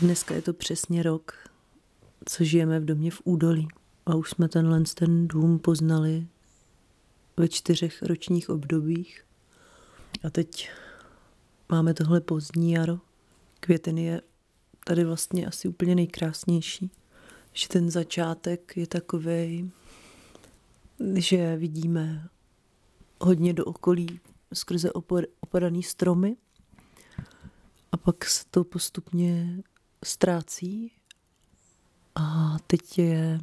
Dneska je to přesně rok, co žijeme v domě v údolí. A už jsme tenhle ten dům poznali ve čtyřech ročních obdobích. A teď máme tohle pozdní jaro. Květiny je tady vlastně asi úplně nejkrásnější. Že ten začátek je takový, že vidíme hodně do okolí skrze opadaný stromy a pak se to postupně ztrácí a teď je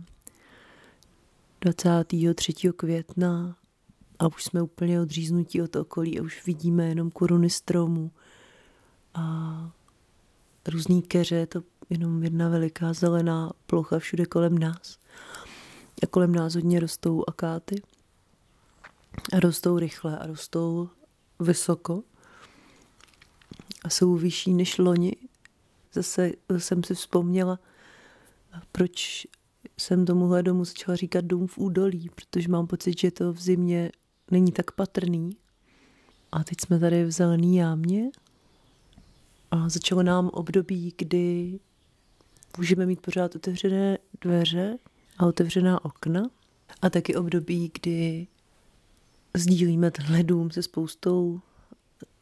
23. května a už jsme úplně odříznutí od okolí a už vidíme jenom koruny stromů a různý keře, je to jenom jedna veliká zelená plocha všude kolem nás. A kolem nás hodně rostou akáty. A rostou rychle a rostou vysoko. A jsou vyšší než loni. Zase jsem si vzpomněla, proč jsem tomuhle domu začala říkat dům v údolí, protože mám pocit, že to v zimě není tak patrný. A teď jsme tady v zelený jámě a začalo nám období, kdy můžeme mít pořád otevřené dveře a otevřená okna. A taky období, kdy sdílíme tenhle dům se spoustou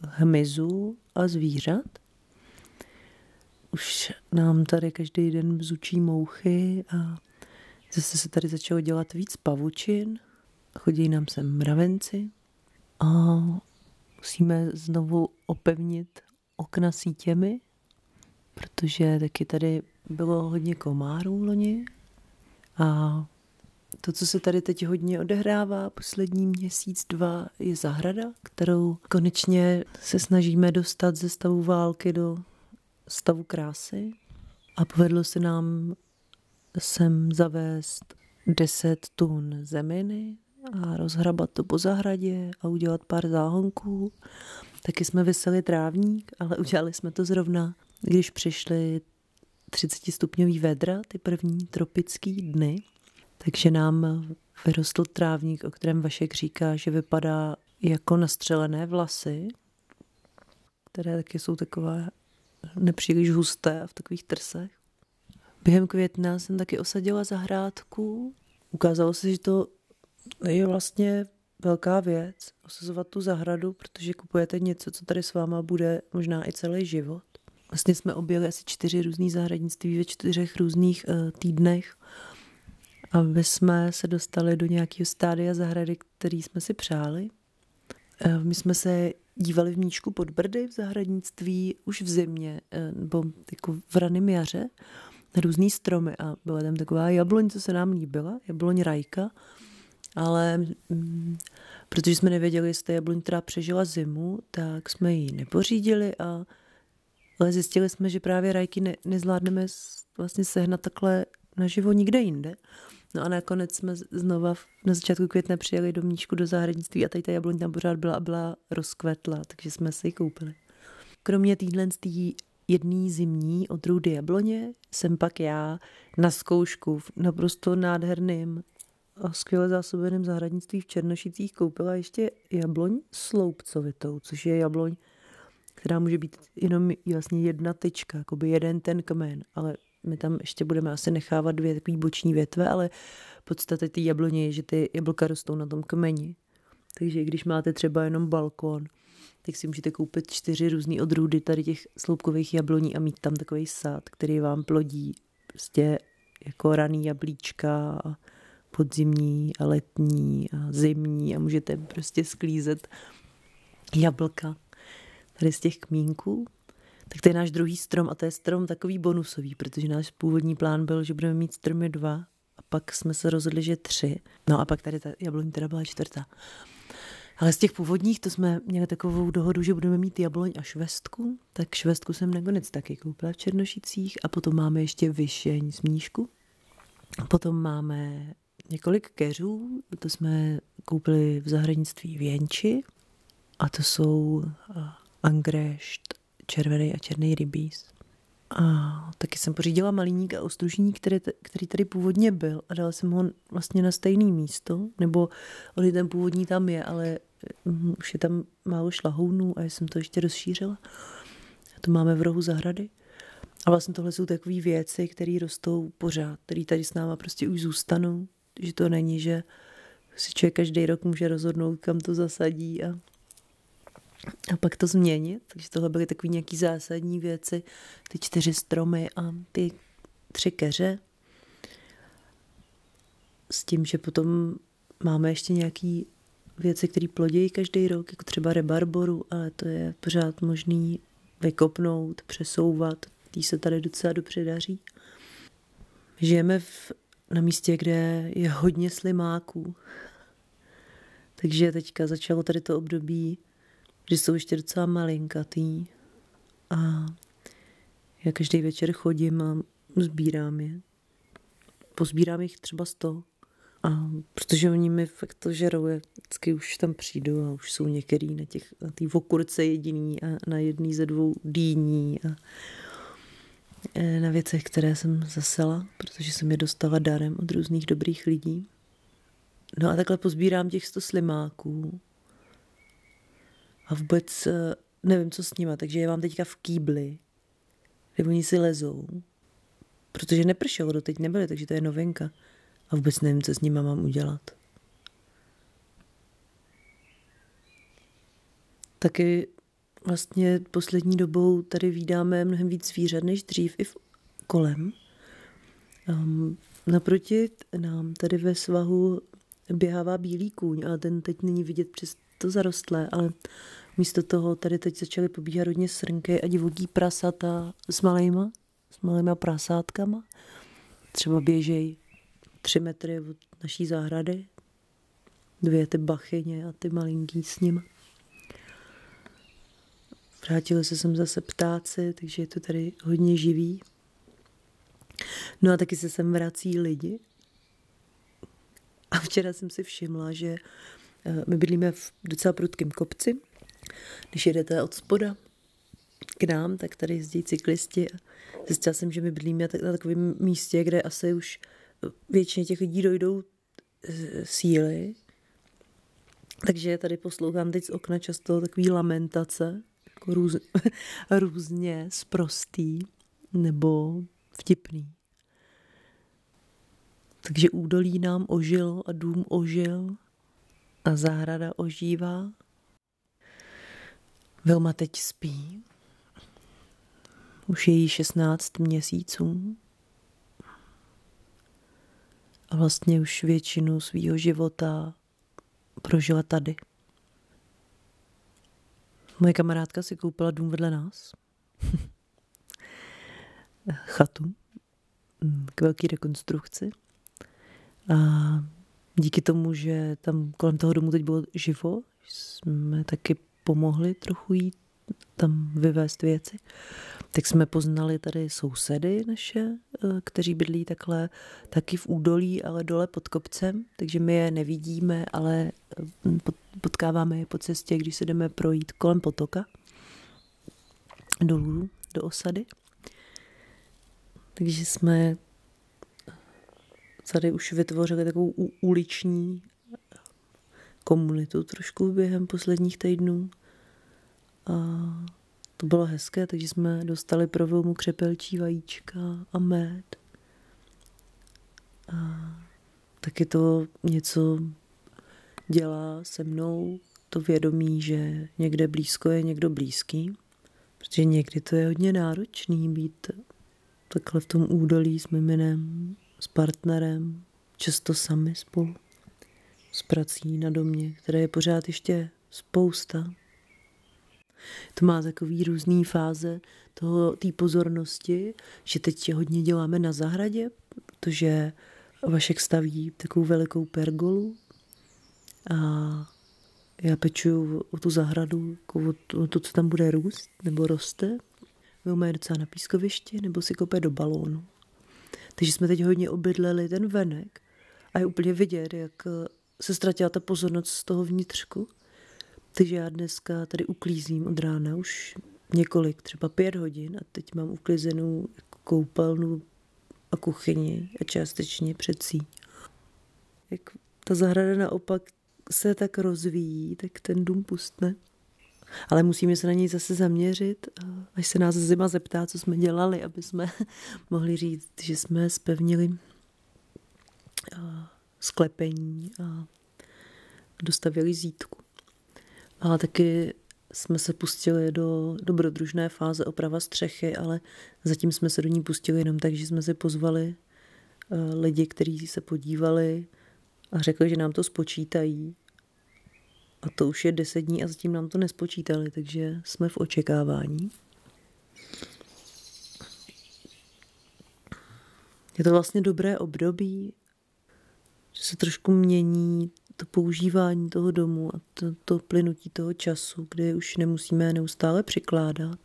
hmyzů a zvířat. Už nám tady každý den bzučí mouchy a zase se tady začalo dělat víc pavučin. Chodí nám sem mravenci a musíme znovu opevnit okna sítěmi, protože taky tady bylo hodně komárů loni a to, co se tady teď hodně odehrává, poslední měsíc, dva, je zahrada, kterou konečně se snažíme dostat ze stavu války do stavu krásy. A povedlo se nám sem zavést 10 tun zeminy a rozhrabat to po zahradě a udělat pár záhonků. Taky jsme vyseli trávník, ale udělali jsme to zrovna, když přišly 30 stupňový vedra, ty první tropický dny. Takže nám vyrostl trávník, o kterém Vašek říká, že vypadá jako nastřelené vlasy, které taky jsou takové nepříliš husté v takových trsech. Během května jsem taky osadila zahrádku. Ukázalo se, že to je vlastně velká věc, osazovat tu zahradu, protože kupujete něco, co tady s váma bude možná i celý život. Vlastně jsme objeli asi čtyři různý zahradnictví ve čtyřech různých uh, týdnech aby jsme se dostali do nějakého stádia zahrady, který jsme si přáli. Eh, my jsme se dívali v Míčku pod Brdy v zahradnictví už v zimě, eh, nebo jako v raném jaře, na různý stromy a byla tam taková jabloň, co se nám líbila, jabloň rajka, ale mm, protože jsme nevěděli, jestli jabloň, která přežila zimu, tak jsme ji nepořídili a ale zjistili jsme, že právě rajky ne, nezvládneme vlastně sehnat takhle naživo nikde jinde. No a nakonec jsme znova na začátku května přijeli do Mníčku do zahradnictví a tady ta jabloň tam pořád byla a byla rozkvetla, takže jsme si ji koupili. Kromě týdlen z tý jedný zimní odrůdy jabloně jsem pak já na zkoušku v naprosto nádherným a skvěle zásobeném zahradnictví v Černošicích koupila ještě jabloň sloupcovitou, což je jabloň, která může být jenom vlastně jedna tyčka, jako by jeden ten kmen, ale my tam ještě budeme asi nechávat dvě takové boční větve, ale podstatě ty jabloně je, že ty jablka rostou na tom kmeni. Takže když máte třeba jenom balkon, tak si můžete koupit čtyři různé odrůdy tady těch sloupkových jabloní a mít tam takový sád, který vám plodí prostě jako raný jablíčka, podzimní a letní a zimní a můžete prostě sklízet jablka tady z těch kmínků tak to je náš druhý strom a to je strom takový bonusový, protože náš původní plán byl, že budeme mít stromy dva a pak jsme se rozhodli, že tři. No a pak tady ta jabloň teda byla čtvrtá. Ale z těch původních to jsme měli takovou dohodu, že budeme mít jabloň a švestku, tak švestku jsem nakonec taky koupila v Černošicích a potom máme ještě vyšeň z míšku. A potom máme několik keřů, to jsme koupili v zahradnictví v Jenči a to jsou angrešt, červený a černý rybíz. A taky jsem pořídila malíník a ostružník, který, který tady původně byl a dala jsem ho vlastně na stejné místo, nebo on ten původní tam je, ale um, už je tam málo šlahounů a já jsem to ještě rozšířila. A to máme v rohu zahrady. A vlastně tohle jsou takové věci, které rostou pořád, které tady s náma prostě už zůstanou. Že to není, že si člověk každý rok může rozhodnout, kam to zasadí a, a pak to změnit. Takže tohle byly takové nějaké zásadní věci. Ty čtyři stromy a ty tři keře. S tím, že potom máme ještě nějaký věci, které plodějí každý rok, jako třeba rebarboru, ale to je pořád možný vykopnout, přesouvat. Tý se tady docela dobře daří. Žijeme v, na místě, kde je hodně slimáků. Takže teďka začalo tady to období, že jsou ještě docela malinkatý. A já každý večer chodím a sbírám je. Pozbírám jich třeba sto. A protože oni mi fakt to žerou, já vždycky už tam přijdu a už jsou některý na těch, na té vokurce jediný a na jedný ze dvou dýní a e, na věcech, které jsem zasela, protože jsem je dostala darem od různých dobrých lidí. No a takhle pozbírám těch sto slimáků a vůbec e, nevím, co s nima, takže je vám teďka v kýbli, kde oni si lezou, protože nepršelo, doteď nebyly, takže to je novinka a vůbec nevím, co s nima mám udělat. Taky vlastně poslední dobou tady vídáme mnohem víc zvířat než dřív i v kolem. Um, naproti nám tady ve svahu běhává bílý kůň, ale ten teď není vidět přes to zarostlé, ale místo toho tady teď začaly pobíhat hodně srnky a divoký prasata s malýma, s malýma prasátkama. Třeba běžej tři metry od naší zahrady. Dvě ty bachyně a ty malinký s nimi. Vrátili se sem zase ptáci, takže je to tady hodně živý. No a taky se sem vrací lidi. A včera jsem si všimla, že eh, my bydlíme v docela prudkém kopci. Když jedete od spoda k nám, tak tady jezdí cyklisti zjistila jsem, že my bydlíme na takovém místě, kde asi už většině těch lidí dojdou eh, síly. Takže tady poslouchám teď z okna často takový lamentace, jako růz, různě sprostý nebo vtipný. Takže údolí nám ožilo a dům ožil a zahrada ožívá. Vilma teď spí. Už je jí 16 měsíců a vlastně už většinu svého života prožila tady. Moje kamarádka si koupila dům vedle nás. Chatu k velké rekonstrukci. A díky tomu, že tam kolem toho domu teď bylo živo, jsme taky pomohli trochu jít tam vyvést věci, tak jsme poznali tady sousedy naše, eh, kteří bydlí takhle taky v údolí, ale dole pod kopcem, takže my je nevidíme, ale eh, potkáváme je po cestě, když se jdeme projít kolem potoka dolů do osady. Takže jsme tady už vytvořili takovou uliční komunitu trošku během posledních týdnů. A to bylo hezké, takže jsme dostali pro Vilmu křepelčí vajíčka a med. A taky to něco dělá se mnou, to vědomí, že někde blízko je někdo blízký, protože někdy to je hodně náročný být takhle v tom údolí s miminem, s partnerem, často sami spolu, s prací na domě, které je pořád ještě spousta, to má takový různý fáze toho, té pozornosti, že teď hodně děláme na zahradě, protože Vašek staví takovou velikou pergolu a já pečuju o tu zahradu, jako o, to, o to, co tam bude růst nebo roste. Vilma je docela na pískovišti nebo si kope do balónu. Takže jsme teď hodně obydleli ten venek a je úplně vidět, jak se ztratila ta pozornost z toho vnitřku takže já dneska tady uklízím od rána už několik, třeba pět hodin a teď mám uklizenou koupelnu a kuchyni a částečně předsí. Jak ta zahrada naopak se tak rozvíjí, tak ten dům pustne. Ale musíme se na něj zase zaměřit, až se nás zima zeptá, co jsme dělali, aby jsme mohli říct, že jsme spevnili sklepení a dostavili zítku. A taky jsme se pustili do dobrodružné fáze oprava střechy, ale zatím jsme se do ní pustili jenom tak, že jsme si pozvali eh, lidi, kteří se podívali a řekli, že nám to spočítají. A to už je deset dní a zatím nám to nespočítali, takže jsme v očekávání. Je to vlastně dobré období, že se trošku mění to používání toho domu a to, to plynutí toho času, kdy už nemusíme neustále přikládat.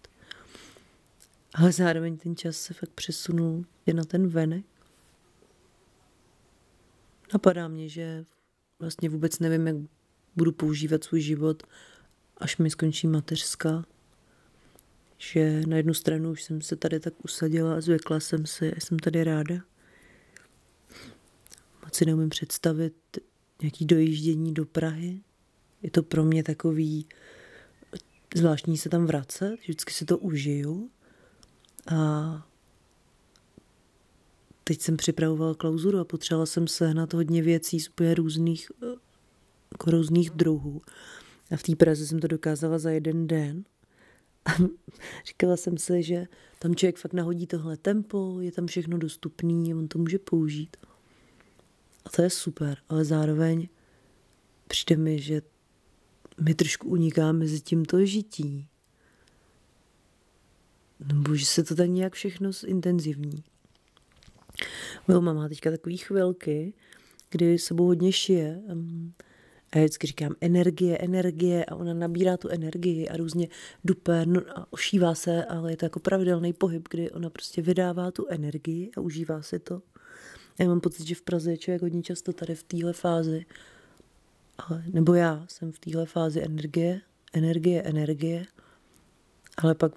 Ale zároveň ten čas se fakt přesunul je na ten venek. Napadá mě, že vlastně vůbec nevím, jak budu používat svůj život, až mi skončí mateřská. Že na jednu stranu už jsem se tady tak usadila a zvykla jsem si a jsem tady ráda. Moc si neumím představit, nějaký dojíždění do Prahy. Je to pro mě takový zvláštní se tam vracet, vždycky si to užiju. A teď jsem připravovala klauzuru a potřebovala jsem sehnat hodně věcí z úplně různých, jako různých druhů. A v té Praze jsem to dokázala za jeden den. A říkala jsem si, že tam člověk fakt nahodí tohle tempo, je tam všechno dostupný, on to může použít. A to je super, ale zároveň přijde mi, že mi trošku uniká mezi tímto žití. Nebo že se to tak nějak všechno zintenzivní. Moje má teďka takové chvilky, kdy sebou hodně šije. A já vždycky říkám energie, energie a ona nabírá tu energii a různě dupe no, a ošívá se, ale je to jako pravidelný pohyb, kdy ona prostě vydává tu energii a užívá si to. Já mám pocit, že v Praze je člověk hodně často tady v téhle fázi. Ale, nebo já jsem v téhle fázi energie, energie, energie, ale pak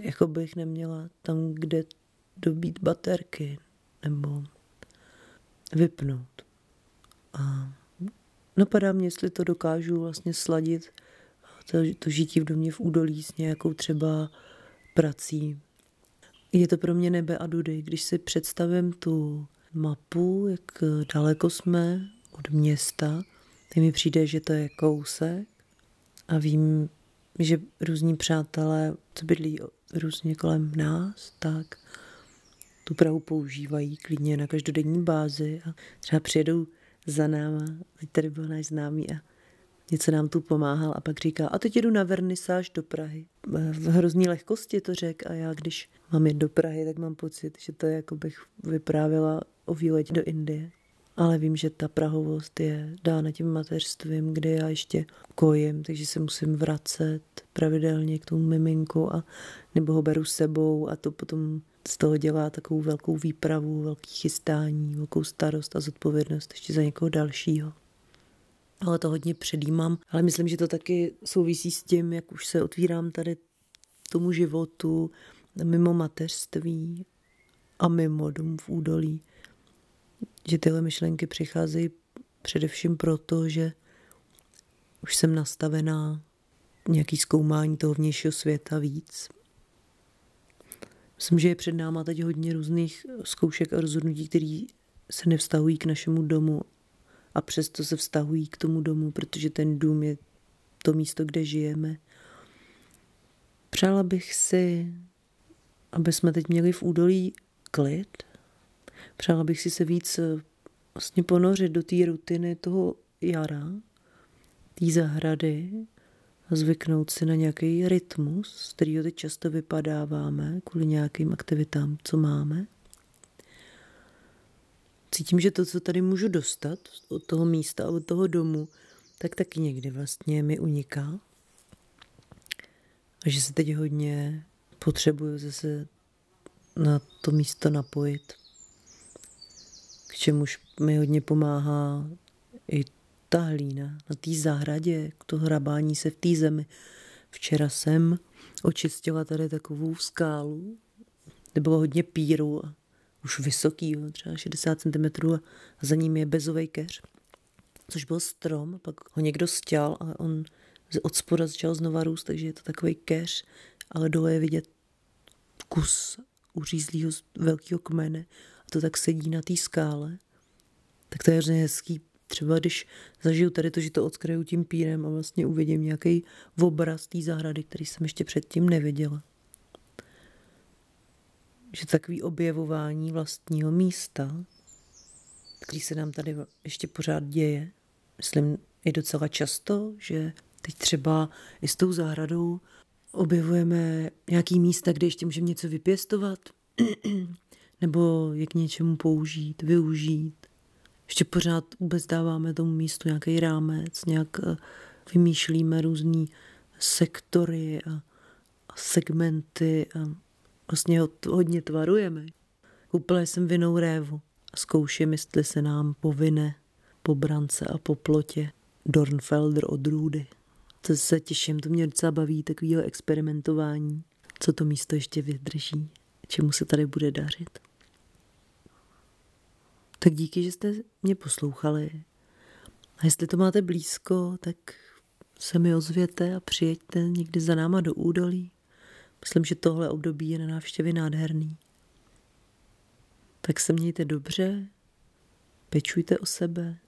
jako bych neměla tam, kde dobít baterky nebo vypnout. A napadá mě, jestli to dokážu vlastně sladit to, to žití v domě v údolí s nějakou třeba prací. Je to pro mě nebe a dudy. Když si představím tu mapu, jak daleko jsme od města, tak mi přijde, že to je kousek a vím, že různí přátelé, co bydlí různě kolem nás, tak tu Prahu používají klidně na každodenní bázi a třeba přijedou za náma, teď tady byl náš známý a něco nám tu pomáhal a pak říká, a teď jedu na vernisáž do Prahy. V hrozný lehkosti to řekl a já, když mám jít do Prahy, tak mám pocit, že to jako bych vyprávila o výletě do Indie. Ale vím, že ta prahovost je dána tím mateřstvím, kde já ještě kojím, takže se musím vracet pravidelně k tomu miminku a nebo ho beru sebou a to potom z toho dělá takovou velkou výpravu, velký chystání, velkou starost a zodpovědnost ještě za někoho dalšího. Ale to hodně předjímám, ale myslím, že to taky souvisí s tím, jak už se otvírám tady tomu životu mimo mateřství a mimo dům v údolí že tyhle myšlenky přicházejí především proto, že už jsem nastavená nějaký zkoumání toho vnějšího světa víc. Myslím, že je před náma teď hodně různých zkoušek a rozhodnutí, které se nevztahují k našemu domu. A přesto se vztahují k tomu domu, protože ten dům je to místo, kde žijeme. Přála bych si, aby jsme teď měli v údolí klid, Přála bych si se víc eh, vlastně ponořit do té rutiny toho jara, té zahrady a zvyknout si na nějaký rytmus, z kterého teď často vypadáváme kvůli nějakým aktivitám, co máme. Cítím, že to, co tady můžu dostat od toho místa, od toho domu, tak taky někdy vlastně mi uniká. A že se teď hodně potřebuju zase na to místo napojit čemuž mi hodně pomáhá ta hlína na té zahradě, k to hrabání se v té zemi. Včera jsem očistila tady takovou skálu, kde bylo hodně píru a už vysoký, třeba 60 cm a za ním je bezový keř, což byl strom, pak ho někdo stěl a on od spoda začal znova růst, takže je to takový keř, ale dole je vidět kus uřízlého velkého kmene a to tak sedí na té skále. Tak to je hrozně hezký. Třeba když zažiju tady to, že to odskryju tím pírem a vlastně uvidím nějaký obraz té zahrady, který jsem ještě předtím neviděla. Že takový objevování vlastního místa, který se nám tady ještě pořád děje, myslím i docela často, že teď třeba i s tou zahradou objevujeme nějaký místa, kde ještě můžeme něco vypěstovat, nebo je k něčemu použít, využít. Ještě pořád vůbec dáváme tomu místu nějaký rámec, nějak eh, vymýšlíme různý sektory a, a segmenty a vlastně ho hodně tvarujeme. Úplně jsem vinou révu a zkouším, jestli se nám povine po brance a po plotě Dornfelder odrůdy. To se těším, to mě docela baví, takového experimentování, co to místo ještě vydrží, čemu se tady bude dařit. Tak díky, že jste mě poslouchali. A jestli to máte blízko, tak se mi ozvěte a přijeďte někdy za náma do údolí. Myslím, že tohle období je na návštěvě nádherný. Tak se mějte dobře, pečujte o sebe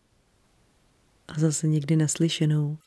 a zase někdy naslyšenou.